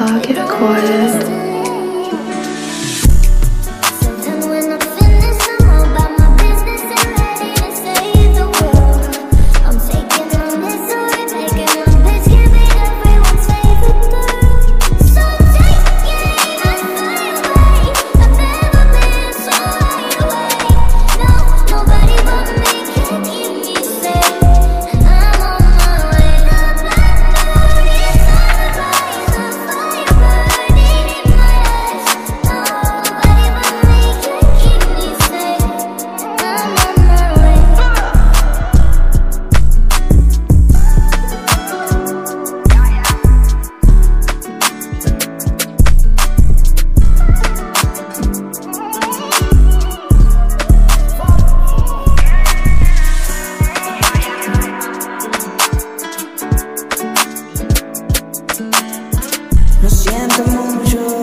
Get quiet. Lo siento mucho.